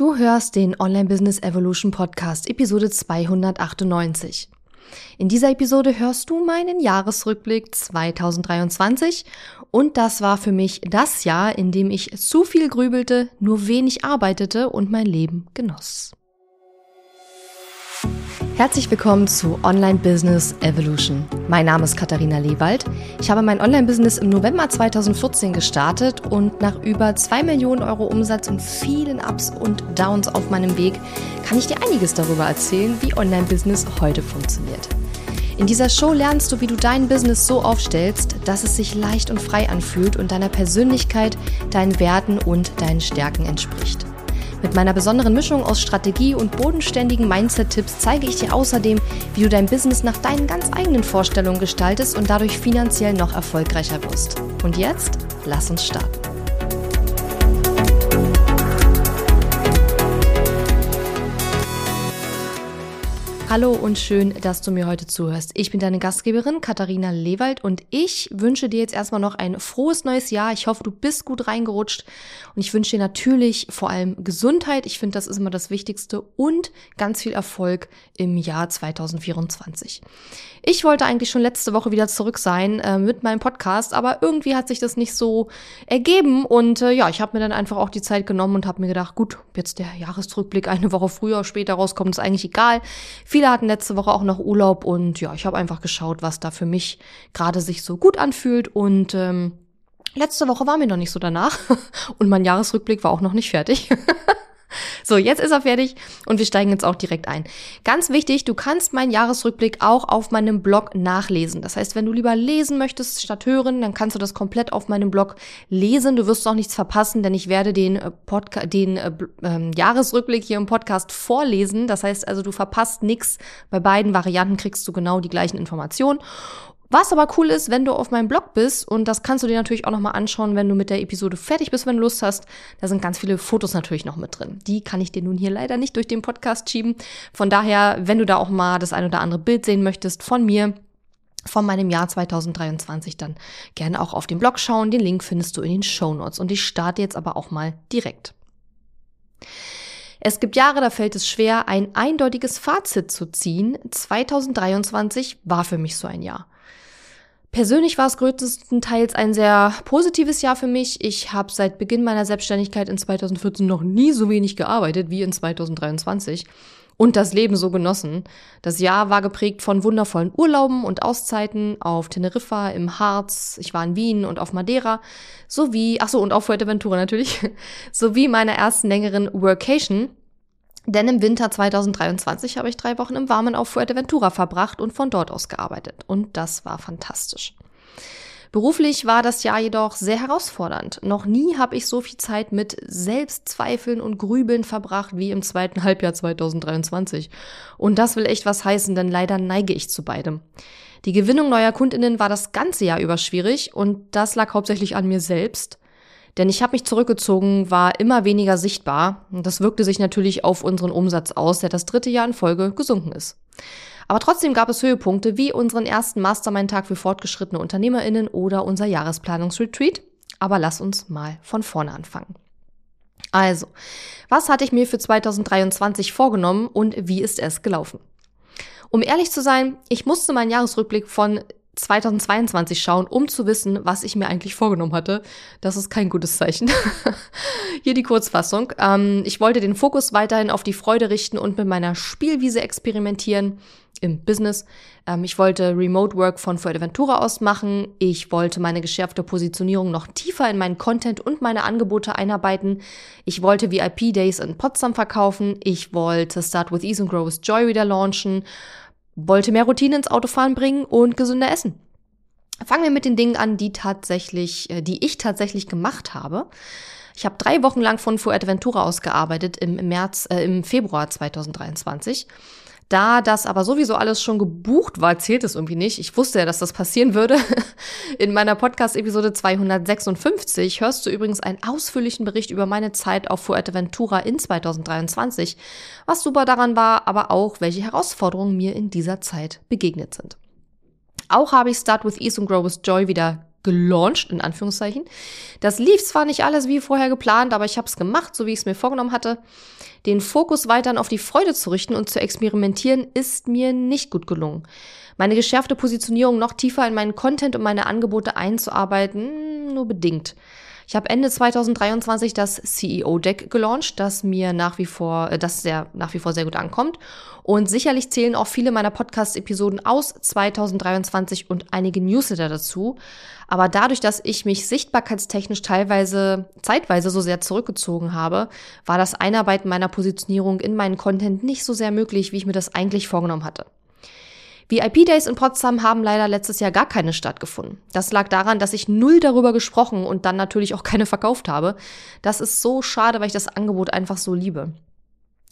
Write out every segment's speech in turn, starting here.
Du hörst den Online Business Evolution Podcast, Episode 298. In dieser Episode hörst du meinen Jahresrückblick 2023 und das war für mich das Jahr, in dem ich zu viel grübelte, nur wenig arbeitete und mein Leben genoss. Herzlich willkommen zu Online Business Evolution. Mein Name ist Katharina Lewald. Ich habe mein Online-Business im November 2014 gestartet und nach über zwei Millionen Euro Umsatz und vielen Ups und Downs auf meinem Weg kann ich dir einiges darüber erzählen, wie Online-Business heute funktioniert. In dieser Show lernst du, wie du dein Business so aufstellst, dass es sich leicht und frei anfühlt und deiner Persönlichkeit, deinen Werten und deinen Stärken entspricht. Mit meiner besonderen Mischung aus Strategie und bodenständigen Mindset-Tipps zeige ich dir außerdem, wie du dein Business nach deinen ganz eigenen Vorstellungen gestaltest und dadurch finanziell noch erfolgreicher wirst. Und jetzt, lass uns starten. Hallo und schön, dass du mir heute zuhörst. Ich bin deine Gastgeberin Katharina Lewald und ich wünsche dir jetzt erstmal noch ein frohes neues Jahr. Ich hoffe, du bist gut reingerutscht und ich wünsche dir natürlich vor allem Gesundheit. Ich finde, das ist immer das Wichtigste und ganz viel Erfolg im Jahr 2024. Ich wollte eigentlich schon letzte Woche wieder zurück sein äh, mit meinem Podcast, aber irgendwie hat sich das nicht so ergeben und äh, ja, ich habe mir dann einfach auch die Zeit genommen und habe mir gedacht, gut, jetzt der Jahresrückblick eine Woche früher später rauskommt, ist eigentlich egal. Viel Viele hatten letzte Woche auch noch Urlaub und ja, ich habe einfach geschaut, was da für mich gerade sich so gut anfühlt und ähm, letzte Woche war mir noch nicht so danach und mein Jahresrückblick war auch noch nicht fertig. So, jetzt ist er fertig und wir steigen jetzt auch direkt ein. Ganz wichtig, du kannst meinen Jahresrückblick auch auf meinem Blog nachlesen. Das heißt, wenn du lieber lesen möchtest statt hören, dann kannst du das komplett auf meinem Blog lesen. Du wirst auch nichts verpassen, denn ich werde den, äh, Podca den äh, äh, Jahresrückblick hier im Podcast vorlesen. Das heißt also, du verpasst nichts. Bei beiden Varianten kriegst du genau die gleichen Informationen. Was aber cool ist, wenn du auf meinem Blog bist, und das kannst du dir natürlich auch nochmal anschauen, wenn du mit der Episode fertig bist, wenn du Lust hast, da sind ganz viele Fotos natürlich noch mit drin. Die kann ich dir nun hier leider nicht durch den Podcast schieben. Von daher, wenn du da auch mal das ein oder andere Bild sehen möchtest von mir, von meinem Jahr 2023 dann gerne auch auf den Blog schauen. Den Link findest du in den Show Notes. Und ich starte jetzt aber auch mal direkt. Es gibt Jahre, da fällt es schwer, ein eindeutiges Fazit zu ziehen. 2023 war für mich so ein Jahr. Persönlich war es größtenteils ein sehr positives Jahr für mich. Ich habe seit Beginn meiner Selbstständigkeit in 2014 noch nie so wenig gearbeitet wie in 2023 und das Leben so genossen. Das Jahr war geprägt von wundervollen Urlauben und Auszeiten auf Teneriffa, im Harz, ich war in Wien und auf Madeira, sowie, ach so, und auf Fuerteventura natürlich, sowie meiner ersten längeren Workation denn im Winter 2023 habe ich drei Wochen im Warmen auf Fuerteventura verbracht und von dort aus gearbeitet. Und das war fantastisch. Beruflich war das Jahr jedoch sehr herausfordernd. Noch nie habe ich so viel Zeit mit Selbstzweifeln und Grübeln verbracht wie im zweiten Halbjahr 2023. Und das will echt was heißen, denn leider neige ich zu beidem. Die Gewinnung neuer Kundinnen war das ganze Jahr über schwierig und das lag hauptsächlich an mir selbst. Denn ich habe mich zurückgezogen, war immer weniger sichtbar. Und das wirkte sich natürlich auf unseren Umsatz aus, der das dritte Jahr in Folge gesunken ist. Aber trotzdem gab es Höhepunkte wie unseren ersten Mastermind-Tag für fortgeschrittene UnternehmerInnen oder unser Jahresplanungsretreat. Aber lass uns mal von vorne anfangen. Also, was hatte ich mir für 2023 vorgenommen und wie ist es gelaufen? Um ehrlich zu sein, ich musste meinen Jahresrückblick von 2022 schauen, um zu wissen, was ich mir eigentlich vorgenommen hatte. Das ist kein gutes Zeichen. Hier die Kurzfassung. Ähm, ich wollte den Fokus weiterhin auf die Freude richten und mit meiner Spielwiese experimentieren im Business. Ähm, ich wollte Remote Work von Fuerteventura aus machen. Ich wollte meine geschärfte Positionierung noch tiefer in meinen Content und meine Angebote einarbeiten. Ich wollte VIP Days in Potsdam verkaufen. Ich wollte Start with Ease and Grow with Joy wieder launchen wollte mehr Routine ins Autofahren bringen und gesünder essen. Fangen wir mit den Dingen an, die tatsächlich, äh, die ich tatsächlich gemacht habe. Ich habe drei Wochen lang von Fuerteventura aus gearbeitet im März, äh, im Februar 2023 da das aber sowieso alles schon gebucht war, zählt es irgendwie nicht. Ich wusste ja, dass das passieren würde. In meiner Podcast-Episode 256 hörst du übrigens einen ausführlichen Bericht über meine Zeit auf Fuerteventura in 2023. Was super daran war, aber auch, welche Herausforderungen mir in dieser Zeit begegnet sind. Auch habe ich Start with Ease and Grow with Joy wieder gelauncht, in Anführungszeichen. Das lief zwar nicht alles wie vorher geplant, aber ich habe es gemacht, so wie ich es mir vorgenommen hatte. Den Fokus weiterhin auf die Freude zu richten und zu experimentieren, ist mir nicht gut gelungen. Meine geschärfte Positionierung noch tiefer in meinen Content und meine Angebote einzuarbeiten, nur bedingt. Ich habe Ende 2023 das CEO-Deck gelauncht, das mir nach wie vor, äh, das sehr, nach wie vor sehr gut ankommt. Und sicherlich zählen auch viele meiner Podcast-Episoden aus 2023 und einige Newsletter dazu. Aber dadurch, dass ich mich sichtbarkeitstechnisch teilweise, zeitweise so sehr zurückgezogen habe, war das Einarbeiten meiner Positionierung in meinen Content nicht so sehr möglich, wie ich mir das eigentlich vorgenommen hatte. VIP-Days in Potsdam haben leider letztes Jahr gar keine stattgefunden. Das lag daran, dass ich null darüber gesprochen und dann natürlich auch keine verkauft habe. Das ist so schade, weil ich das Angebot einfach so liebe.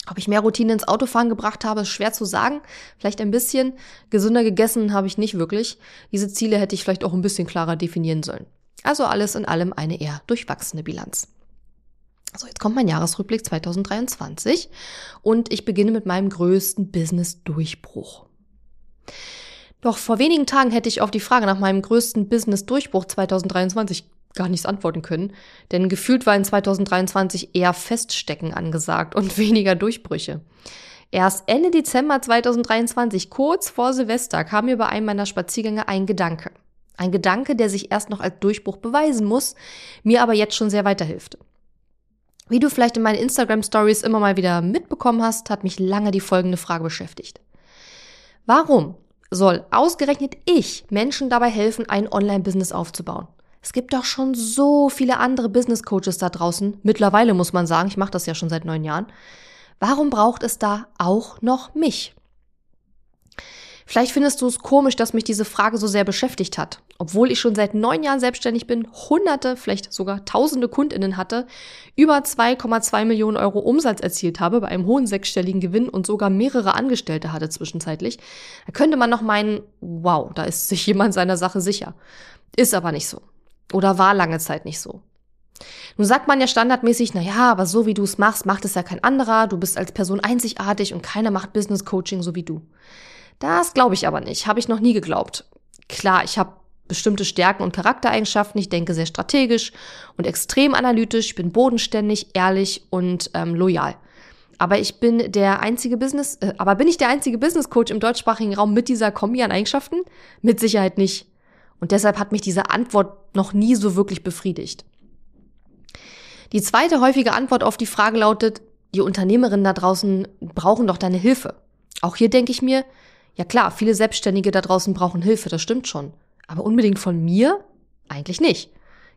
Ob ich mehr Routine ins Autofahren gebracht habe, ist schwer zu sagen. Vielleicht ein bisschen. Gesünder gegessen habe ich nicht wirklich. Diese Ziele hätte ich vielleicht auch ein bisschen klarer definieren sollen. Also alles in allem eine eher durchwachsene Bilanz. So, jetzt kommt mein Jahresrückblick 2023 und ich beginne mit meinem größten Business-Durchbruch. Doch vor wenigen Tagen hätte ich auf die Frage nach meinem größten Business-Durchbruch 2023 gar nichts antworten können, denn gefühlt war in 2023 eher Feststecken angesagt und weniger Durchbrüche. Erst Ende Dezember 2023, kurz vor Silvester, kam mir bei einem meiner Spaziergänge ein Gedanke. Ein Gedanke, der sich erst noch als Durchbruch beweisen muss, mir aber jetzt schon sehr weiterhilft. Wie du vielleicht in meinen Instagram Stories immer mal wieder mitbekommen hast, hat mich lange die folgende Frage beschäftigt. Warum soll ausgerechnet ich Menschen dabei helfen, ein Online-Business aufzubauen? Es gibt doch schon so viele andere Business Coaches da draußen. Mittlerweile muss man sagen, ich mache das ja schon seit neun Jahren. Warum braucht es da auch noch mich? Vielleicht findest du es komisch, dass mich diese Frage so sehr beschäftigt hat. Obwohl ich schon seit neun Jahren selbstständig bin, hunderte, vielleicht sogar tausende Kundinnen hatte, über 2,2 Millionen Euro Umsatz erzielt habe bei einem hohen sechsstelligen Gewinn und sogar mehrere Angestellte hatte zwischenzeitlich, da könnte man noch meinen, wow, da ist sich jemand seiner Sache sicher. Ist aber nicht so. Oder war lange Zeit nicht so. Nun sagt man ja standardmäßig, na ja, aber so wie du es machst, macht es ja kein anderer, du bist als Person einzigartig und keiner macht Business Coaching so wie du. Das glaube ich aber nicht, habe ich noch nie geglaubt. Klar, ich habe bestimmte Stärken und Charaktereigenschaften. Ich denke sehr strategisch und extrem analytisch. Ich bin bodenständig, ehrlich und ähm, loyal. Aber ich bin der einzige Business, äh, aber bin ich der einzige Business Coach im deutschsprachigen Raum mit dieser Kombi an Eigenschaften? Mit Sicherheit nicht. Und deshalb hat mich diese Antwort noch nie so wirklich befriedigt. Die zweite häufige Antwort auf die Frage lautet, die Unternehmerinnen da draußen brauchen doch deine Hilfe. Auch hier denke ich mir, ja klar, viele Selbstständige da draußen brauchen Hilfe, das stimmt schon. Aber unbedingt von mir? Eigentlich nicht.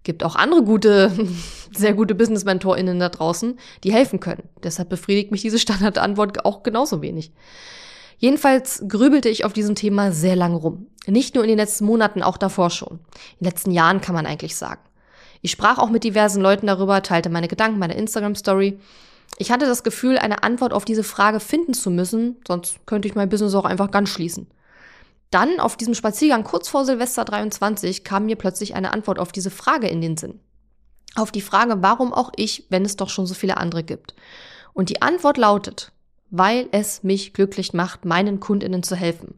Gibt auch andere gute, sehr gute Business-MentorInnen da draußen, die helfen können. Deshalb befriedigt mich diese Standardantwort auch genauso wenig. Jedenfalls grübelte ich auf diesem Thema sehr lange rum. Nicht nur in den letzten Monaten, auch davor schon. In den letzten Jahren kann man eigentlich sagen. Ich sprach auch mit diversen Leuten darüber, teilte meine Gedanken, meine Instagram-Story ich hatte das Gefühl, eine Antwort auf diese Frage finden zu müssen, sonst könnte ich mein Business auch einfach ganz schließen. Dann auf diesem Spaziergang kurz vor Silvester 23 kam mir plötzlich eine Antwort auf diese Frage in den Sinn. Auf die Frage, warum auch ich, wenn es doch schon so viele andere gibt. Und die Antwort lautet, weil es mich glücklich macht, meinen Kundinnen zu helfen.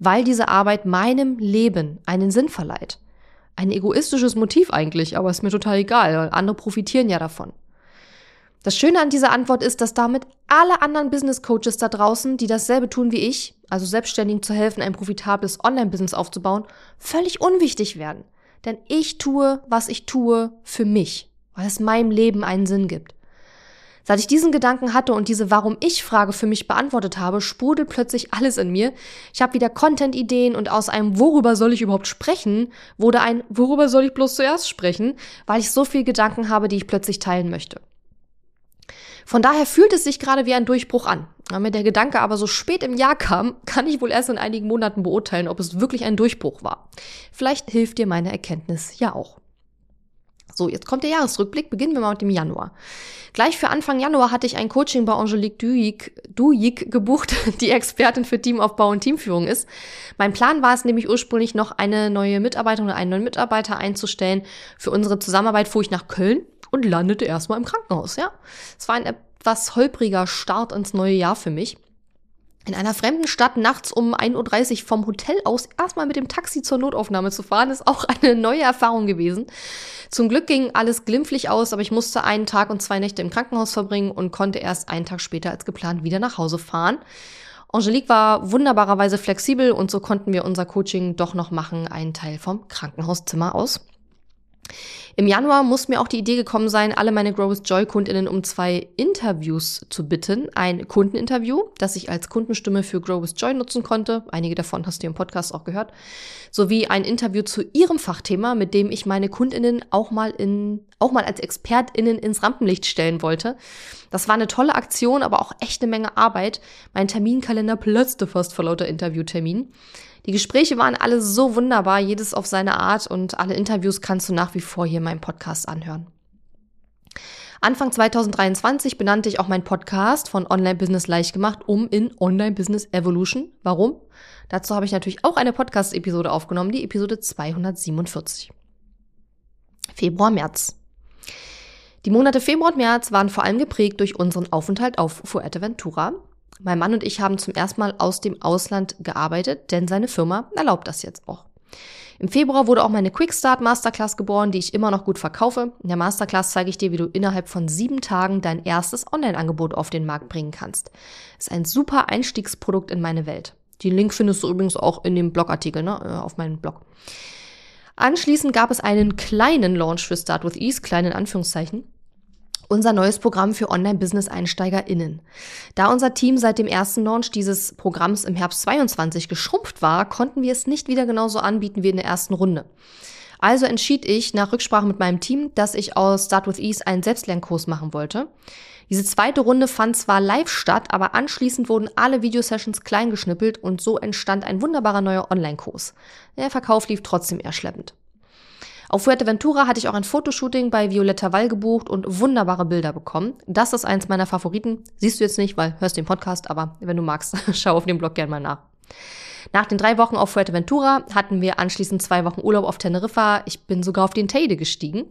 Weil diese Arbeit meinem Leben einen Sinn verleiht. Ein egoistisches Motiv eigentlich, aber ist mir total egal, weil andere profitieren ja davon. Das Schöne an dieser Antwort ist, dass damit alle anderen Business Coaches da draußen, die dasselbe tun wie ich, also Selbstständigen zu helfen, ein profitables Online-Business aufzubauen, völlig unwichtig werden. Denn ich tue, was ich tue, für mich, weil es meinem Leben einen Sinn gibt. Seit ich diesen Gedanken hatte und diese Warum-Ich-Frage für mich beantwortet habe, sprudelt plötzlich alles in mir. Ich habe wieder Content-Ideen und aus einem Worüber soll ich überhaupt sprechen, wurde ein Worüber soll ich bloß zuerst sprechen, weil ich so viel Gedanken habe, die ich plötzlich teilen möchte. Von daher fühlt es sich gerade wie ein Durchbruch an. Wenn mir der Gedanke aber so spät im Jahr kam, kann ich wohl erst in einigen Monaten beurteilen, ob es wirklich ein Durchbruch war. Vielleicht hilft dir meine Erkenntnis ja auch. So, jetzt kommt der Jahresrückblick. Beginnen wir mal mit dem Januar. Gleich für Anfang Januar hatte ich ein Coaching bei Angelique Duig gebucht, die Expertin für Teamaufbau und Teamführung ist. Mein Plan war es nämlich ursprünglich noch eine neue Mitarbeiterin oder einen neuen Mitarbeiter einzustellen. Für unsere Zusammenarbeit fuhr ich nach Köln und landete erstmal im Krankenhaus, ja. Es war ein etwas holpriger Start ins neue Jahr für mich. In einer fremden Stadt nachts um 1.30 Uhr vom Hotel aus erstmal mit dem Taxi zur Notaufnahme zu fahren, ist auch eine neue Erfahrung gewesen. Zum Glück ging alles glimpflich aus, aber ich musste einen Tag und zwei Nächte im Krankenhaus verbringen und konnte erst einen Tag später als geplant wieder nach Hause fahren. Angelique war wunderbarerweise flexibel und so konnten wir unser Coaching doch noch machen, einen Teil vom Krankenhauszimmer aus. Im Januar muss mir auch die Idee gekommen sein, alle meine Grow with Joy Kundinnen um zwei Interviews zu bitten. Ein Kundeninterview, das ich als Kundenstimme für Grow with Joy nutzen konnte. Einige davon hast du im Podcast auch gehört. Sowie ein Interview zu ihrem Fachthema, mit dem ich meine Kundinnen auch mal in, auch mal als ExpertInnen ins Rampenlicht stellen wollte. Das war eine tolle Aktion, aber auch echt eine Menge Arbeit. Mein Terminkalender platzte fast vor lauter Interviewterminen. Die Gespräche waren alle so wunderbar, jedes auf seine Art und alle Interviews kannst du nach wie vor hier in meinem Podcast anhören. Anfang 2023 benannte ich auch meinen Podcast von Online Business leicht gemacht um in Online Business Evolution. Warum? Dazu habe ich natürlich auch eine Podcast-Episode aufgenommen, die Episode 247. Februar, März. Die Monate Februar und März waren vor allem geprägt durch unseren Aufenthalt auf Fuerteventura. Mein Mann und ich haben zum ersten Mal aus dem Ausland gearbeitet, denn seine Firma erlaubt das jetzt auch. Im Februar wurde auch meine Quickstart Masterclass geboren, die ich immer noch gut verkaufe. In der Masterclass zeige ich dir, wie du innerhalb von sieben Tagen dein erstes Online-Angebot auf den Markt bringen kannst. ist ein super Einstiegsprodukt in meine Welt. Den Link findest du übrigens auch in dem Blogartikel, ne, äh, auf meinem Blog. Anschließend gab es einen kleinen Launch für Start with Ease, kleinen Anführungszeichen unser neues Programm für Online-Business-EinsteigerInnen. Da unser Team seit dem ersten Launch dieses Programms im Herbst 22 geschrumpft war, konnten wir es nicht wieder genauso anbieten wie in der ersten Runde. Also entschied ich nach Rücksprache mit meinem Team, dass ich aus Start with Ease einen Selbstlernkurs machen wollte. Diese zweite Runde fand zwar live statt, aber anschließend wurden alle Videosessions kleingeschnippelt und so entstand ein wunderbarer neuer Online-Kurs. Der Verkauf lief trotzdem eher schleppend. Auf Fuerteventura hatte ich auch ein Fotoshooting bei Violetta Wall gebucht und wunderbare Bilder bekommen. Das ist eins meiner Favoriten. Siehst du jetzt nicht, weil hörst den Podcast, aber wenn du magst, schau auf dem Blog gerne mal nach. Nach den drei Wochen auf Fuerteventura hatten wir anschließend zwei Wochen Urlaub auf Teneriffa. Ich bin sogar auf den Teide gestiegen.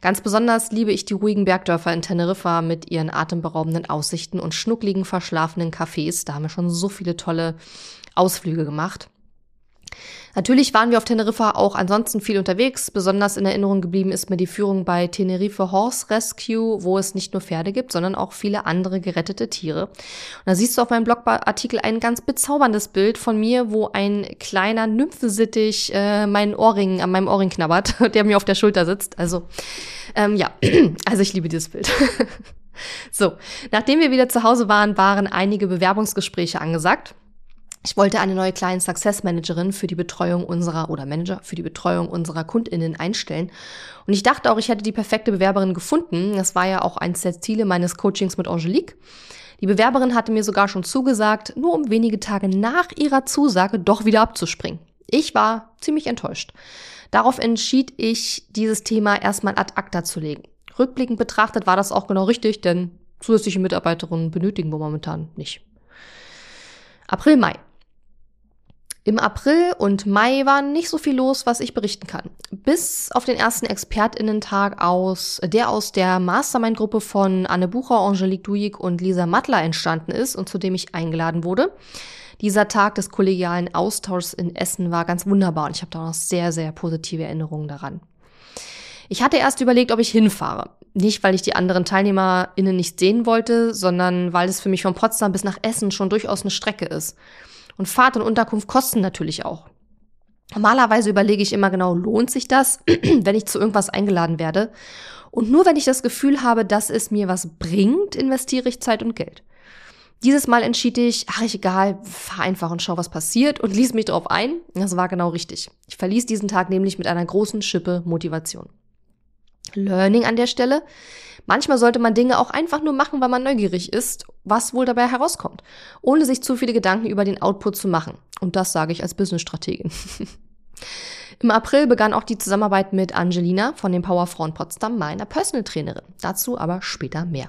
Ganz besonders liebe ich die ruhigen Bergdörfer in Teneriffa mit ihren atemberaubenden Aussichten und schnuckligen, verschlafenen Cafés. Da haben wir schon so viele tolle Ausflüge gemacht. Natürlich waren wir auf Teneriffa auch ansonsten viel unterwegs. Besonders in Erinnerung geblieben ist mir die Führung bei Tenerife Horse Rescue, wo es nicht nur Pferde gibt, sondern auch viele andere gerettete Tiere. Und da siehst du auf meinem Blogartikel ein ganz bezauberndes Bild von mir, wo ein kleiner Nymphesittich äh, meinen Ohrring an meinem Ohrring knabbert, der mir auf der Schulter sitzt. Also ähm, ja, also ich liebe dieses Bild. so, nachdem wir wieder zu Hause waren, waren einige Bewerbungsgespräche angesagt. Ich wollte eine neue Client Success Managerin für die Betreuung unserer oder Manager für die Betreuung unserer KundInnen einstellen. Und ich dachte auch, ich hätte die perfekte Bewerberin gefunden. Das war ja auch eins der Ziele meines Coachings mit Angelique. Die Bewerberin hatte mir sogar schon zugesagt, nur um wenige Tage nach ihrer Zusage doch wieder abzuspringen. Ich war ziemlich enttäuscht. Darauf entschied ich, dieses Thema erstmal ad acta zu legen. Rückblickend betrachtet war das auch genau richtig, denn zusätzliche Mitarbeiterinnen benötigen wir momentan nicht. April, Mai. Im April und Mai war nicht so viel los, was ich berichten kann. Bis auf den ersten ExpertInnen-Tag aus, der aus der Mastermind-Gruppe von Anne Bucher, Angelique Duig und Lisa Mattler entstanden ist und zu dem ich eingeladen wurde. Dieser Tag des kollegialen Austauschs in Essen war ganz wunderbar und ich habe da noch sehr, sehr positive Erinnerungen daran. Ich hatte erst überlegt, ob ich hinfahre. Nicht, weil ich die anderen TeilnehmerInnen nicht sehen wollte, sondern weil es für mich von Potsdam bis nach Essen schon durchaus eine Strecke ist. Und Fahrt und Unterkunft kosten natürlich auch. Normalerweise überlege ich immer genau, lohnt sich das, wenn ich zu irgendwas eingeladen werde. Und nur wenn ich das Gefühl habe, dass es mir was bringt, investiere ich Zeit und Geld. Dieses Mal entschied ich, ach ich egal, fahr einfach und schau, was passiert und ließ mich darauf ein. Das war genau richtig. Ich verließ diesen Tag nämlich mit einer großen Schippe Motivation. Learning an der Stelle. Manchmal sollte man Dinge auch einfach nur machen, weil man neugierig ist, was wohl dabei herauskommt, ohne sich zu viele Gedanken über den Output zu machen. Und das sage ich als Businessstrategin. Im April begann auch die Zusammenarbeit mit Angelina von den Powerfrauen Potsdam, meiner Personal Trainerin. Dazu aber später mehr.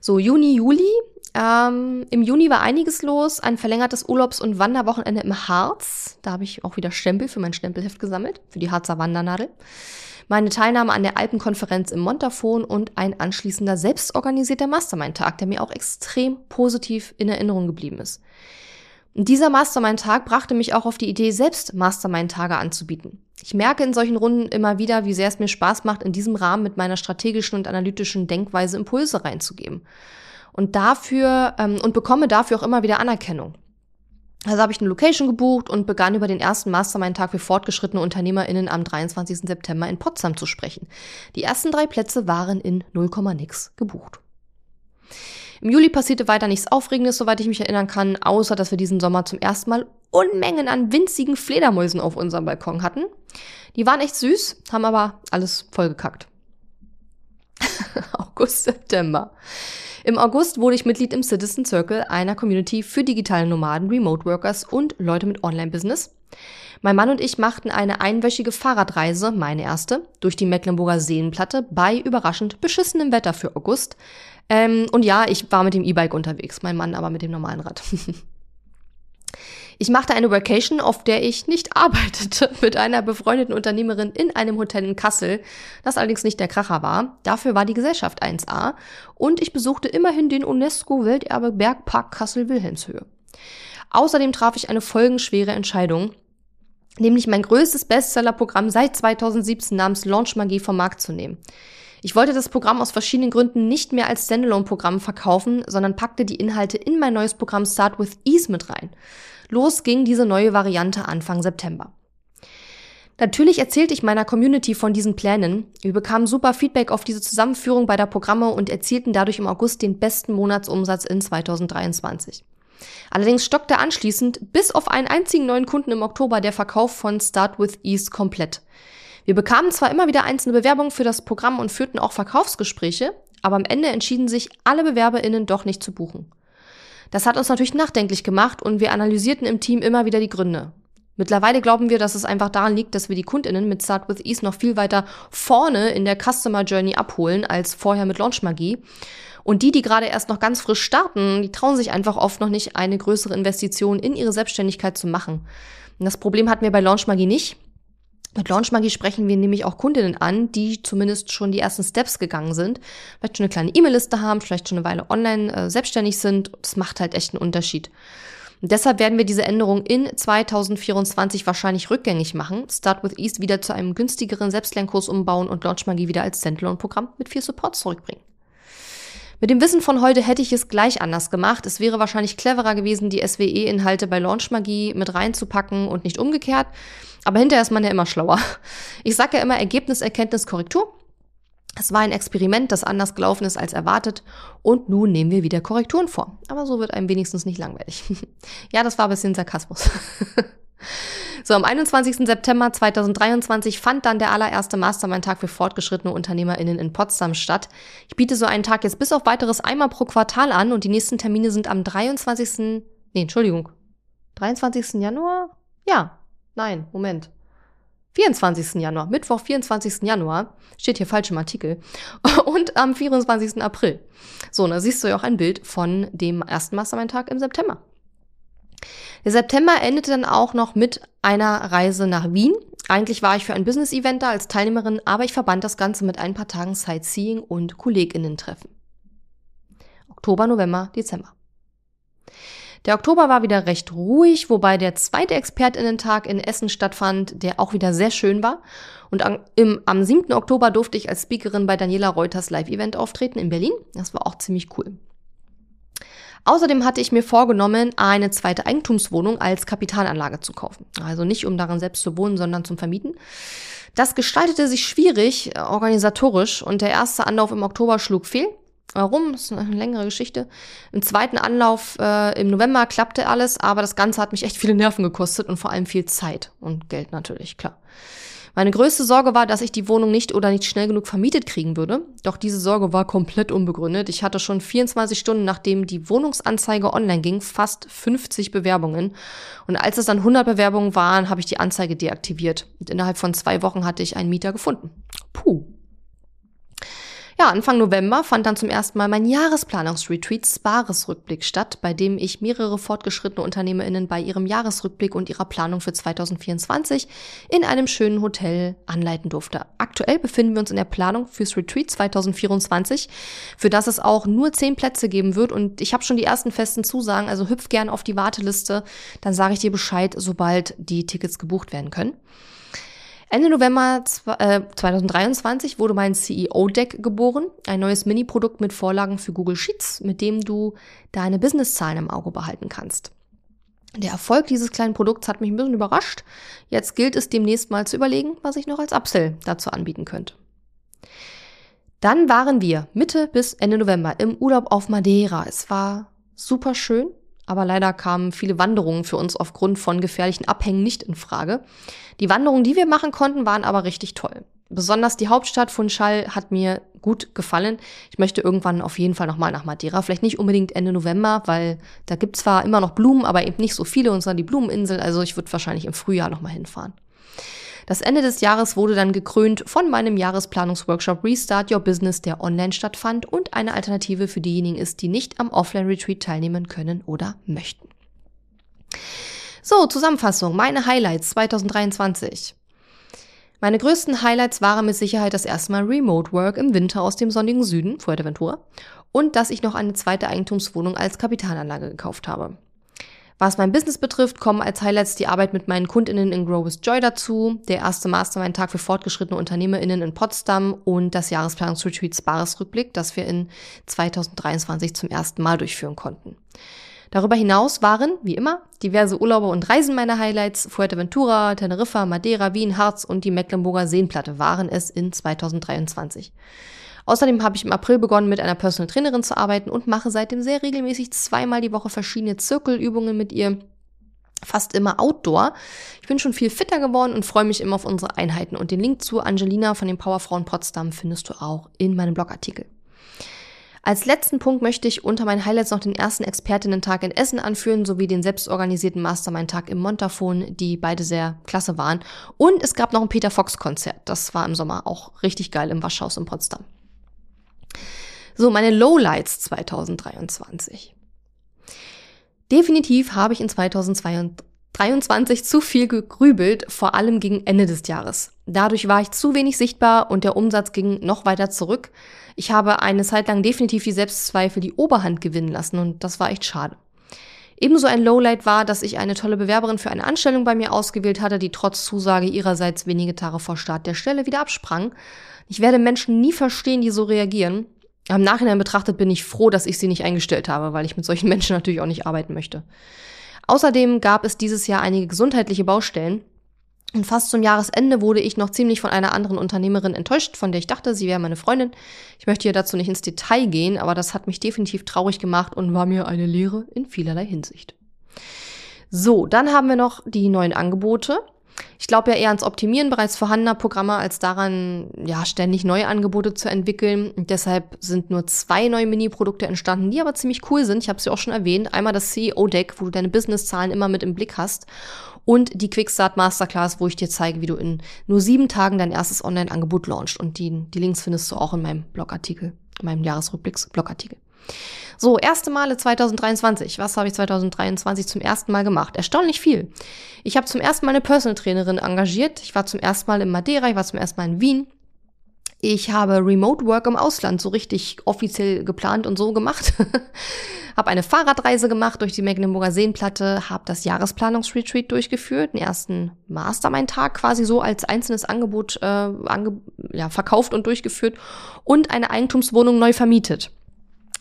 So, Juni, Juli. Ähm, Im Juni war einiges los. Ein verlängertes Urlaubs- und Wanderwochenende im Harz. Da habe ich auch wieder Stempel für mein Stempelheft gesammelt, für die Harzer Wandernadel. Meine Teilnahme an der Alpenkonferenz im Montafon und ein anschließender selbstorganisierter Mastermind-Tag, der mir auch extrem positiv in Erinnerung geblieben ist. Dieser Mastermind-Tag brachte mich auch auf die Idee, selbst Mastermind-Tage anzubieten. Ich merke in solchen Runden immer wieder, wie sehr es mir Spaß macht, in diesem Rahmen mit meiner strategischen und analytischen Denkweise Impulse reinzugeben. Und dafür, ähm, und bekomme dafür auch immer wieder Anerkennung. Also habe ich eine Location gebucht und begann über den ersten Mastermind-Tag für fortgeschrittene UnternehmerInnen am 23. September in Potsdam zu sprechen. Die ersten drei Plätze waren in 0, nix gebucht. Im Juli passierte weiter nichts Aufregendes, soweit ich mich erinnern kann, außer dass wir diesen Sommer zum ersten Mal Unmengen an winzigen Fledermäusen auf unserem Balkon hatten. Die waren echt süß, haben aber alles vollgekackt. August, September. Im August wurde ich Mitglied im Citizen Circle, einer Community für digitale Nomaden, Remote Workers und Leute mit Online-Business. Mein Mann und ich machten eine einwöchige Fahrradreise, meine erste, durch die Mecklenburger Seenplatte bei überraschend beschissenem Wetter für August. Ähm, und ja, ich war mit dem E-Bike unterwegs, mein Mann aber mit dem normalen Rad. Ich machte eine Vacation, auf der ich nicht arbeitete, mit einer befreundeten Unternehmerin in einem Hotel in Kassel, das allerdings nicht der Kracher war. Dafür war die Gesellschaft 1A und ich besuchte immerhin den UNESCO-Welterbe Bergpark Kassel-Wilhelmshöhe. Außerdem traf ich eine folgenschwere Entscheidung, nämlich mein größtes Bestsellerprogramm seit 2017 namens Launch Magie vom Markt zu nehmen. Ich wollte das Programm aus verschiedenen Gründen nicht mehr als Standalone-Programm verkaufen, sondern packte die Inhalte in mein neues Programm Start with Ease mit rein. Los ging diese neue Variante Anfang September. Natürlich erzählte ich meiner Community von diesen Plänen. Wir bekamen super Feedback auf diese Zusammenführung beider Programme und erzielten dadurch im August den besten Monatsumsatz in 2023. Allerdings stockte anschließend bis auf einen einzigen neuen Kunden im Oktober der Verkauf von Start with Ease komplett. Wir bekamen zwar immer wieder einzelne Bewerbungen für das Programm und führten auch Verkaufsgespräche, aber am Ende entschieden sich alle BewerberInnen doch nicht zu buchen. Das hat uns natürlich nachdenklich gemacht und wir analysierten im Team immer wieder die Gründe. Mittlerweile glauben wir, dass es einfach daran liegt, dass wir die KundInnen mit Start with Ease noch viel weiter vorne in der Customer Journey abholen als vorher mit Launch Magie. Und die, die gerade erst noch ganz frisch starten, die trauen sich einfach oft noch nicht, eine größere Investition in ihre Selbstständigkeit zu machen. Und das Problem hatten wir bei Launch Magie nicht. Mit Launchmagie sprechen wir nämlich auch Kundinnen an, die zumindest schon die ersten Steps gegangen sind, vielleicht schon eine kleine E-Mail-Liste haben, vielleicht schon eine Weile online äh, selbstständig sind. Das macht halt echt einen Unterschied. Und deshalb werden wir diese Änderung in 2024 wahrscheinlich rückgängig machen, Start with East wieder zu einem günstigeren Selbstlernkurs umbauen und Launchmagie wieder als Standalone-Programm mit viel Support zurückbringen. Mit dem Wissen von heute hätte ich es gleich anders gemacht. Es wäre wahrscheinlich cleverer gewesen, die SWE-Inhalte bei Launchmagie mit reinzupacken und nicht umgekehrt. Aber hinterher ist man ja immer schlauer. Ich sage ja immer Ergebnis, Erkenntnis, Korrektur. Es war ein Experiment, das anders gelaufen ist als erwartet und nun nehmen wir wieder Korrekturen vor. Aber so wird einem wenigstens nicht langweilig. ja, das war ein bisschen Sarkasmus. so, am 21. September 2023 fand dann der allererste Mastermind-Tag für fortgeschrittene UnternehmerInnen in Potsdam statt. Ich biete so einen Tag jetzt bis auf weiteres einmal pro Quartal an und die nächsten Termine sind am 23. Nee, Entschuldigung. 23. Januar? Ja, Nein, Moment. 24. Januar, Mittwoch, 24. Januar, steht hier falsch im Artikel, und am 24. April. So, da siehst du ja auch ein Bild von dem ersten Mastermind-Tag im September. Der September endete dann auch noch mit einer Reise nach Wien. Eigentlich war ich für ein Business-Event da als Teilnehmerin, aber ich verband das Ganze mit ein paar Tagen Sightseeing und KollegInnen-Treffen. Oktober, November, Dezember. Der Oktober war wieder recht ruhig, wobei der zweite Expertinnentag in Essen stattfand, der auch wieder sehr schön war. Und am, im, am 7. Oktober durfte ich als Speakerin bei Daniela Reuters Live-Event auftreten in Berlin. Das war auch ziemlich cool. Außerdem hatte ich mir vorgenommen, eine zweite Eigentumswohnung als Kapitalanlage zu kaufen. Also nicht um darin selbst zu wohnen, sondern zum Vermieten. Das gestaltete sich schwierig, äh, organisatorisch, und der erste Anlauf im Oktober schlug fehl. Warum? Das ist eine längere Geschichte. Im zweiten Anlauf äh, im November klappte alles, aber das Ganze hat mich echt viele Nerven gekostet und vor allem viel Zeit und Geld natürlich, klar. Meine größte Sorge war, dass ich die Wohnung nicht oder nicht schnell genug vermietet kriegen würde. Doch diese Sorge war komplett unbegründet. Ich hatte schon 24 Stunden, nachdem die Wohnungsanzeige online ging, fast 50 Bewerbungen. Und als es dann 100 Bewerbungen waren, habe ich die Anzeige deaktiviert. Und innerhalb von zwei Wochen hatte ich einen Mieter gefunden. Puh. Ja, Anfang November fand dann zum ersten Mal mein Jahresplanungsretreat Spares-Rückblick statt, bei dem ich mehrere fortgeschrittene UnternehmerInnen bei ihrem Jahresrückblick und ihrer Planung für 2024 in einem schönen Hotel anleiten durfte. Aktuell befinden wir uns in der Planung fürs Retreat 2024, für das es auch nur zehn Plätze geben wird und ich habe schon die ersten festen Zusagen, also hüpf gern auf die Warteliste, dann sage ich dir Bescheid, sobald die Tickets gebucht werden können. Ende November 2023 äh, wurde mein CEO-Deck geboren, ein neues Mini-Produkt mit Vorlagen für Google Sheets, mit dem du deine Businesszahlen im Auge behalten kannst. Der Erfolg dieses kleinen Produkts hat mich ein bisschen überrascht. Jetzt gilt es demnächst mal zu überlegen, was ich noch als Upsell dazu anbieten könnte. Dann waren wir Mitte bis Ende November im Urlaub auf Madeira. Es war super schön, aber leider kamen viele Wanderungen für uns aufgrund von gefährlichen Abhängen nicht in Frage. Die Wanderungen, die wir machen konnten, waren aber richtig toll. Besonders die Hauptstadt von Schall hat mir gut gefallen. Ich möchte irgendwann auf jeden Fall nochmal nach Madeira. Vielleicht nicht unbedingt Ende November, weil da gibt zwar immer noch Blumen, aber eben nicht so viele und zwar die Blumeninsel. Also ich würde wahrscheinlich im Frühjahr nochmal hinfahren. Das Ende des Jahres wurde dann gekrönt von meinem Jahresplanungsworkshop Restart Your Business, der online stattfand und eine Alternative für diejenigen ist, die nicht am Offline-Retreat teilnehmen können oder möchten. So, Zusammenfassung, meine Highlights 2023. Meine größten Highlights waren mit Sicherheit das erste Mal Remote Work im Winter aus dem sonnigen Süden, Fuerteventura, und dass ich noch eine zweite Eigentumswohnung als Kapitalanlage gekauft habe. Was mein Business betrifft, kommen als Highlights die Arbeit mit meinen KundInnen in Grow with Joy dazu, der erste Mastermind-Tag für fortgeschrittene UnternehmerInnen in Potsdam und das Jahresplanungsretreat Spares-Rückblick, das wir in 2023 zum ersten Mal durchführen konnten. Darüber hinaus waren, wie immer, diverse Urlaube und Reisen meine Highlights. Fuerteventura, Teneriffa, Madeira, Wien, Harz und die Mecklenburger Seenplatte waren es in 2023. Außerdem habe ich im April begonnen, mit einer Personal Trainerin zu arbeiten und mache seitdem sehr regelmäßig zweimal die Woche verschiedene Zirkelübungen mit ihr. Fast immer Outdoor. Ich bin schon viel fitter geworden und freue mich immer auf unsere Einheiten. Und den Link zu Angelina von den Powerfrauen Potsdam findest du auch in meinem Blogartikel. Als letzten Punkt möchte ich unter meinen Highlights noch den ersten Expertinnen-Tag in Essen anführen, sowie den selbstorganisierten Mastermind-Tag im Montafon, die beide sehr klasse waren. Und es gab noch ein Peter Fox-Konzert. Das war im Sommer auch richtig geil im Waschhaus in Potsdam. So, meine Lowlights 2023. Definitiv habe ich in 2023 zu viel gegrübelt, vor allem gegen Ende des Jahres. Dadurch war ich zu wenig sichtbar und der Umsatz ging noch weiter zurück. Ich habe eine Zeit lang definitiv die Selbstzweifel die Oberhand gewinnen lassen und das war echt schade. Ebenso ein Lowlight war, dass ich eine tolle Bewerberin für eine Anstellung bei mir ausgewählt hatte, die trotz Zusage ihrerseits wenige Tage vor Start der Stelle wieder absprang. Ich werde Menschen nie verstehen, die so reagieren. Im Nachhinein betrachtet bin ich froh, dass ich sie nicht eingestellt habe, weil ich mit solchen Menschen natürlich auch nicht arbeiten möchte. Außerdem gab es dieses Jahr einige gesundheitliche Baustellen. Und fast zum Jahresende wurde ich noch ziemlich von einer anderen Unternehmerin enttäuscht, von der ich dachte, sie wäre meine Freundin. Ich möchte hier dazu nicht ins Detail gehen, aber das hat mich definitiv traurig gemacht und war mir eine Lehre in vielerlei Hinsicht. So, dann haben wir noch die neuen Angebote. Ich glaube ja eher ans Optimieren bereits vorhandener Programme als daran, ja, ständig neue Angebote zu entwickeln. Deshalb sind nur zwei neue Mini-Produkte entstanden, die aber ziemlich cool sind. Ich habe sie auch schon erwähnt. Einmal das CEO-Deck, wo du deine Business-Zahlen immer mit im Blick hast. Und die Quickstart Masterclass, wo ich dir zeige, wie du in nur sieben Tagen dein erstes Online-Angebot launchst. Und die, die Links findest du auch in meinem Blogartikel, in meinem Jahresrückblicks-Blogartikel. So, erste Male 2023. Was habe ich 2023 zum ersten Mal gemacht? Erstaunlich viel. Ich habe zum ersten Mal eine Personal Trainerin engagiert. Ich war zum ersten Mal in Madeira, ich war zum ersten Mal in Wien. Ich habe Remote Work im Ausland so richtig offiziell geplant und so gemacht. habe eine Fahrradreise gemacht durch die Mecklenburger Seenplatte, habe das Jahresplanungsretreat durchgeführt, den ersten Mastermind-Tag quasi so als einzelnes Angebot äh, ange ja, verkauft und durchgeführt und eine Eigentumswohnung neu vermietet.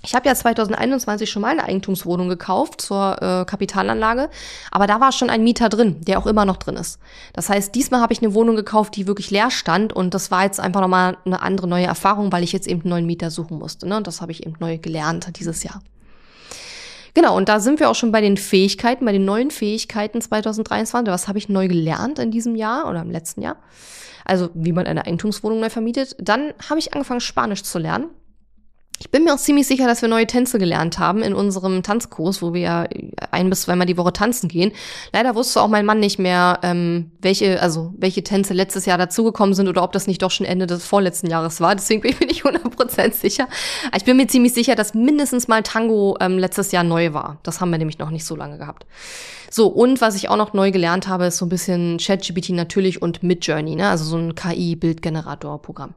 Ich habe ja 2021 schon mal eine Eigentumswohnung gekauft zur äh, Kapitalanlage, aber da war schon ein Mieter drin, der auch immer noch drin ist. Das heißt, diesmal habe ich eine Wohnung gekauft, die wirklich leer stand und das war jetzt einfach nochmal eine andere neue Erfahrung, weil ich jetzt eben einen neuen Mieter suchen musste. Ne? Und das habe ich eben neu gelernt dieses Jahr. Genau, und da sind wir auch schon bei den Fähigkeiten, bei den neuen Fähigkeiten 2023. Was habe ich neu gelernt in diesem Jahr oder im letzten Jahr? Also wie man eine Eigentumswohnung neu vermietet. Dann habe ich angefangen, Spanisch zu lernen. Ich bin mir auch ziemlich sicher, dass wir neue Tänze gelernt haben in unserem Tanzkurs, wo wir ja ein bis zweimal die Woche tanzen gehen. Leider wusste auch mein Mann nicht mehr, ähm, welche, also welche Tänze letztes Jahr dazugekommen sind oder ob das nicht doch schon Ende des vorletzten Jahres war. Deswegen bin ich mir nicht 100% sicher. Ich bin mir ziemlich sicher, dass mindestens mal Tango ähm, letztes Jahr neu war. Das haben wir nämlich noch nicht so lange gehabt. So, und was ich auch noch neu gelernt habe, ist so ein bisschen ChatGPT natürlich und Midjourney, ne? also so ein KI-Bildgenerator-Programm.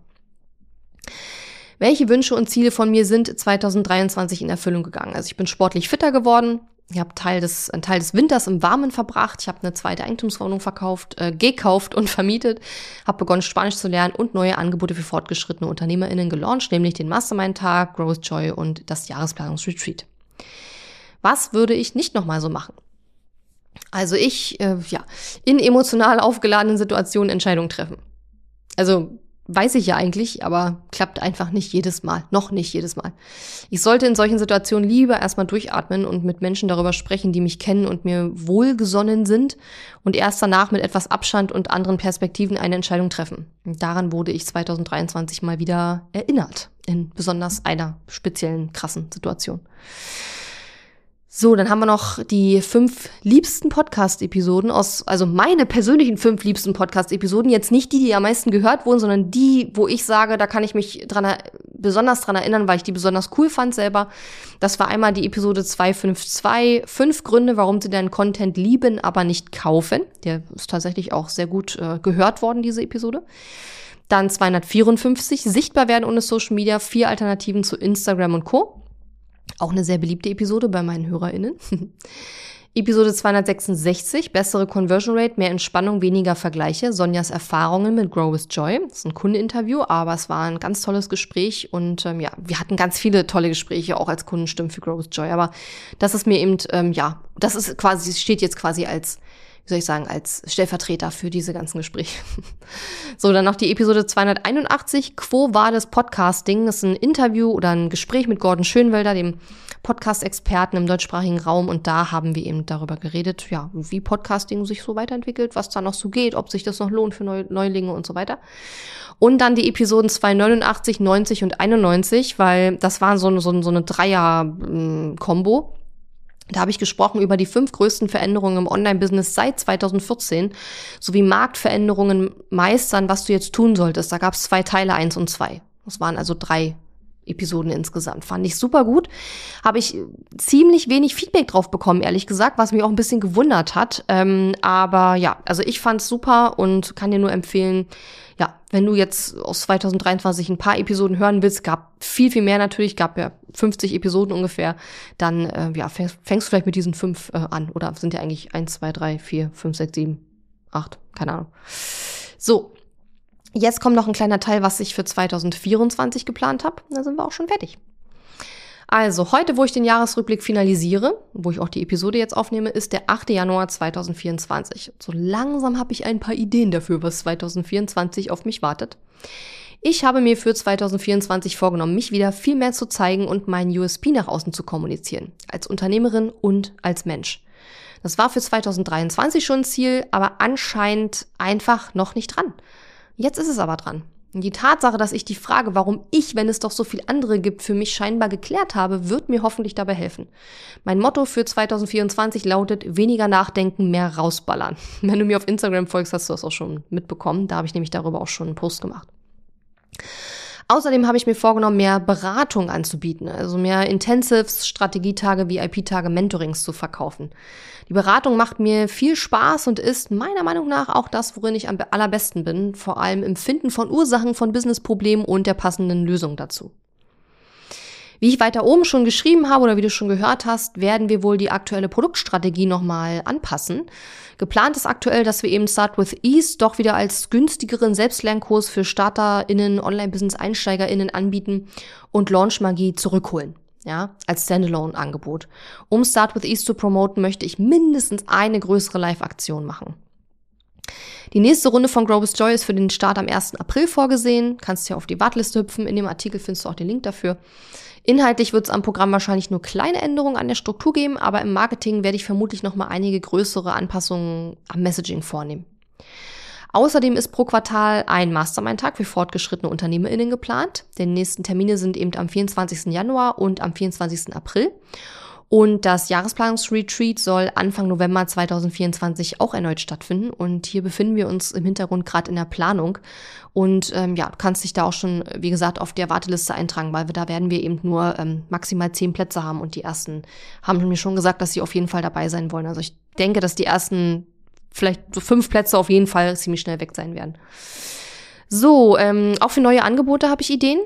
Welche Wünsche und Ziele von mir sind 2023 in Erfüllung gegangen? Also ich bin sportlich fitter geworden. Ich habe Teil des, einen Teil des Winters im Warmen verbracht. Ich habe eine zweite Eigentumswohnung verkauft, äh, gekauft und vermietet. Habe begonnen, Spanisch zu lernen und neue Angebote für fortgeschrittene UnternehmerInnen gelauncht, nämlich den Mastermind-Tag, Growth Joy und das Jahresplanungsretreat. Was würde ich nicht nochmal so machen? Also ich, äh, ja, in emotional aufgeladenen Situationen Entscheidungen treffen. Also Weiß ich ja eigentlich, aber klappt einfach nicht jedes Mal. Noch nicht jedes Mal. Ich sollte in solchen Situationen lieber erstmal durchatmen und mit Menschen darüber sprechen, die mich kennen und mir wohlgesonnen sind und erst danach mit etwas Abstand und anderen Perspektiven eine Entscheidung treffen. Daran wurde ich 2023 mal wieder erinnert. In besonders einer speziellen krassen Situation. So, dann haben wir noch die fünf liebsten Podcast-Episoden aus, also meine persönlichen fünf liebsten Podcast-Episoden. Jetzt nicht die, die am meisten gehört wurden, sondern die, wo ich sage, da kann ich mich dran, besonders dran erinnern, weil ich die besonders cool fand selber. Das war einmal die Episode 252, fünf Gründe, warum sie deinen Content lieben, aber nicht kaufen. Der ist tatsächlich auch sehr gut äh, gehört worden, diese Episode. Dann 254, sichtbar werden ohne Social Media, vier Alternativen zu Instagram und Co. Auch eine sehr beliebte Episode bei meinen HörerInnen. Episode 266, bessere Conversion Rate, mehr Entspannung, weniger Vergleiche. Sonjas Erfahrungen mit Grow with Joy. Das ist ein Kundeninterview, aber es war ein ganz tolles Gespräch und ähm, ja, wir hatten ganz viele tolle Gespräche auch als Kundenstimmen für Grow with Joy. Aber das ist mir eben, ähm, ja, das ist quasi, steht jetzt quasi als wie soll ich sagen, als Stellvertreter für diese ganzen Gespräche. so, dann noch die Episode 281, Quo war das Podcasting? Das ist ein Interview oder ein Gespräch mit Gordon Schönwelder, dem Podcast-Experten im deutschsprachigen Raum. Und da haben wir eben darüber geredet, ja, wie Podcasting sich so weiterentwickelt, was da noch so geht, ob sich das noch lohnt für Neulinge und so weiter. Und dann die Episoden 289, 90 und 91, weil das war so, so, so eine Dreier-Kombo. Da habe ich gesprochen über die fünf größten Veränderungen im Online-Business seit 2014 sowie Marktveränderungen meistern, was du jetzt tun solltest. Da gab es zwei Teile, eins und zwei. Das waren also drei Episoden insgesamt. Fand ich super gut. Habe ich ziemlich wenig Feedback drauf bekommen, ehrlich gesagt, was mich auch ein bisschen gewundert hat. Ähm, aber ja, also ich fand's super und kann dir nur empfehlen, ja, wenn du jetzt aus 2023 ein paar Episoden hören willst, gab viel, viel mehr natürlich, gab ja 50 Episoden ungefähr, dann äh, ja, fängst, fängst du vielleicht mit diesen fünf äh, an. Oder sind ja eigentlich eins, zwei, drei, vier, fünf, sechs, sieben, acht, keine Ahnung. So, Jetzt kommt noch ein kleiner Teil, was ich für 2024 geplant habe. Da sind wir auch schon fertig. Also, heute, wo ich den Jahresrückblick finalisiere, wo ich auch die Episode jetzt aufnehme, ist der 8. Januar 2024. So langsam habe ich ein paar Ideen dafür, was 2024 auf mich wartet. Ich habe mir für 2024 vorgenommen, mich wieder viel mehr zu zeigen und meinen USP nach außen zu kommunizieren. Als Unternehmerin und als Mensch. Das war für 2023 schon ein Ziel, aber anscheinend einfach noch nicht dran. Jetzt ist es aber dran. Die Tatsache, dass ich die Frage, warum ich, wenn es doch so viel andere gibt, für mich scheinbar geklärt habe, wird mir hoffentlich dabei helfen. Mein Motto für 2024 lautet weniger nachdenken, mehr rausballern. Wenn du mir auf Instagram folgst, hast du das auch schon mitbekommen. Da habe ich nämlich darüber auch schon einen Post gemacht. Außerdem habe ich mir vorgenommen, mehr Beratung anzubieten, also mehr Intensives, Strategietage, VIP-Tage, Mentorings zu verkaufen. Die Beratung macht mir viel Spaß und ist meiner Meinung nach auch das, worin ich am allerbesten bin, vor allem im Finden von Ursachen von Businessproblemen und der passenden Lösung dazu. Wie ich weiter oben schon geschrieben habe oder wie du schon gehört hast, werden wir wohl die aktuelle Produktstrategie nochmal anpassen. Geplant ist aktuell, dass wir eben Start with Ease doch wieder als günstigeren Selbstlernkurs für StarterInnen, Online-Business-EinsteigerInnen anbieten und Launch Magie zurückholen. Ja, als Standalone-Angebot. Um Start with Ease zu promoten, möchte ich mindestens eine größere Live-Aktion machen. Die nächste Runde von Grow with Joy ist für den Start am 1. April vorgesehen. Kannst ja auf die Warteliste hüpfen. In dem Artikel findest du auch den Link dafür. Inhaltlich wird es am Programm wahrscheinlich nur kleine Änderungen an der Struktur geben, aber im Marketing werde ich vermutlich noch mal einige größere Anpassungen am Messaging vornehmen. Außerdem ist pro Quartal ein Mastermind-Tag für fortgeschrittene UnternehmerInnen geplant. Die nächsten Termine sind eben am 24. Januar und am 24. April. Und das Jahresplanungsretreat soll Anfang November 2024 auch erneut stattfinden. Und hier befinden wir uns im Hintergrund gerade in der Planung. Und ähm, ja, du kannst dich da auch schon, wie gesagt, auf der Warteliste eintragen, weil wir, da werden wir eben nur ähm, maximal zehn Plätze haben. Und die ersten haben mir schon gesagt, dass sie auf jeden Fall dabei sein wollen. Also ich denke, dass die ersten vielleicht so fünf Plätze auf jeden Fall ziemlich schnell weg sein werden. So, ähm, auch für neue Angebote habe ich Ideen.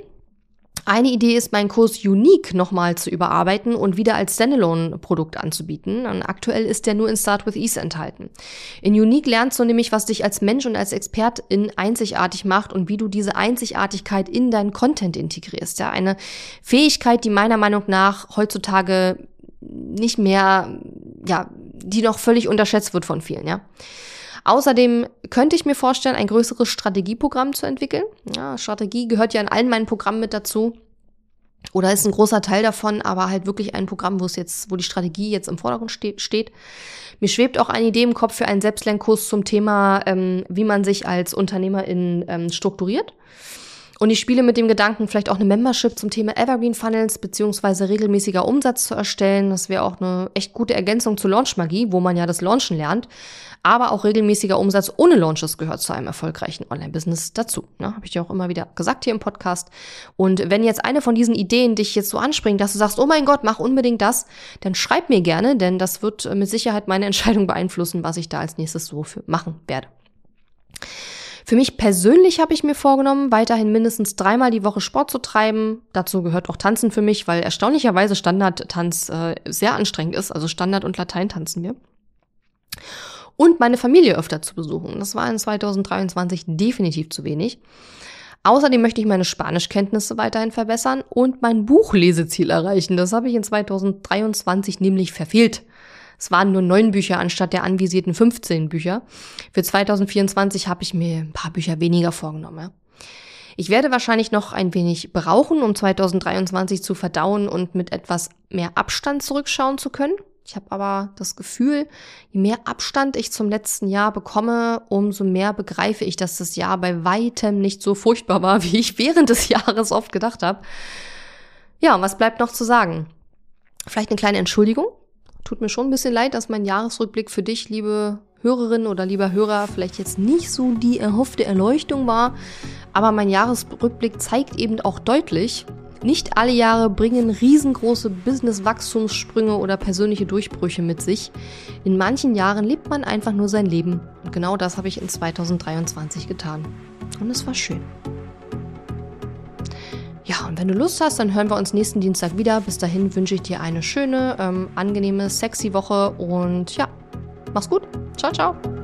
Eine Idee ist, meinen Kurs Unique nochmal zu überarbeiten und wieder als Standalone-Produkt anzubieten. Und aktuell ist der nur in Start with Ease enthalten. In Unique lernst du nämlich, was dich als Mensch und als Expertin einzigartig macht und wie du diese Einzigartigkeit in deinen Content integrierst. Ja, eine Fähigkeit, die meiner Meinung nach heutzutage nicht mehr, ja, die noch völlig unterschätzt wird von vielen, ja. Außerdem könnte ich mir vorstellen, ein größeres Strategieprogramm zu entwickeln. Ja, Strategie gehört ja in allen meinen Programmen mit dazu. Oder ist ein großer Teil davon, aber halt wirklich ein Programm, wo es jetzt, wo die Strategie jetzt im Vordergrund steht. steht. Mir schwebt auch eine Idee im Kopf für einen Selbstlernkurs zum Thema, ähm, wie man sich als Unternehmerin ähm, strukturiert. Und ich spiele mit dem Gedanken, vielleicht auch eine Membership zum Thema Evergreen Funnels beziehungsweise regelmäßiger Umsatz zu erstellen. Das wäre auch eine echt gute Ergänzung zu Launch Magie, wo man ja das Launchen lernt. Aber auch regelmäßiger Umsatz ohne Launches gehört zu einem erfolgreichen Online-Business dazu. Ne? Habe ich dir auch immer wieder gesagt hier im Podcast. Und wenn jetzt eine von diesen Ideen dich jetzt so anspringt, dass du sagst, oh mein Gott, mach unbedingt das, dann schreib mir gerne, denn das wird mit Sicherheit meine Entscheidung beeinflussen, was ich da als nächstes so für machen werde. Für mich persönlich habe ich mir vorgenommen, weiterhin mindestens dreimal die Woche Sport zu treiben. Dazu gehört auch Tanzen für mich, weil erstaunlicherweise Standardtanz äh, sehr anstrengend ist. Also Standard und Latein tanzen wir. Und meine Familie öfter zu besuchen. Das war in 2023 definitiv zu wenig. Außerdem möchte ich meine Spanischkenntnisse weiterhin verbessern und mein Buchleseziel erreichen. Das habe ich in 2023 nämlich verfehlt. Es waren nur neun Bücher anstatt der anvisierten 15 Bücher. Für 2024 habe ich mir ein paar Bücher weniger vorgenommen. Ich werde wahrscheinlich noch ein wenig brauchen, um 2023 zu verdauen und mit etwas mehr Abstand zurückschauen zu können. Ich habe aber das Gefühl, je mehr Abstand ich zum letzten Jahr bekomme, umso mehr begreife ich, dass das Jahr bei weitem nicht so furchtbar war, wie ich während des Jahres oft gedacht habe. Ja, und was bleibt noch zu sagen? Vielleicht eine kleine Entschuldigung tut mir schon ein bisschen leid, dass mein Jahresrückblick für dich, liebe Hörerin oder lieber Hörer, vielleicht jetzt nicht so die erhoffte Erleuchtung war. Aber mein Jahresrückblick zeigt eben auch deutlich, nicht alle Jahre bringen riesengroße Business-Wachstumssprünge oder persönliche Durchbrüche mit sich. In manchen Jahren lebt man einfach nur sein Leben. Und genau das habe ich in 2023 getan. Und es war schön. Ja, und wenn du Lust hast, dann hören wir uns nächsten Dienstag wieder. Bis dahin wünsche ich dir eine schöne, ähm, angenehme, sexy Woche und ja, mach's gut. Ciao, ciao.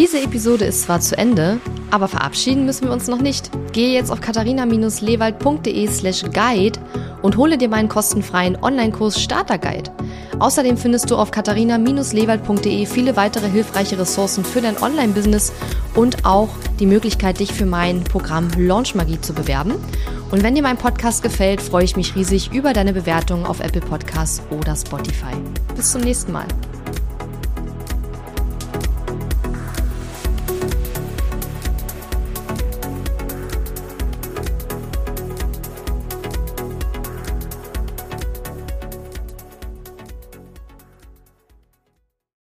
Diese Episode ist zwar zu Ende, aber verabschieden müssen wir uns noch nicht. Gehe jetzt auf katharina-lewald.de slash guide und hole dir meinen kostenfreien Online-Kurs Starter Guide. Außerdem findest du auf katharina-lewald.de viele weitere hilfreiche Ressourcen für dein Online-Business und auch die Möglichkeit, dich für mein Programm Launch Magie zu bewerben. Und wenn dir mein Podcast gefällt, freue ich mich riesig über deine Bewertung auf Apple Podcasts oder Spotify. Bis zum nächsten Mal.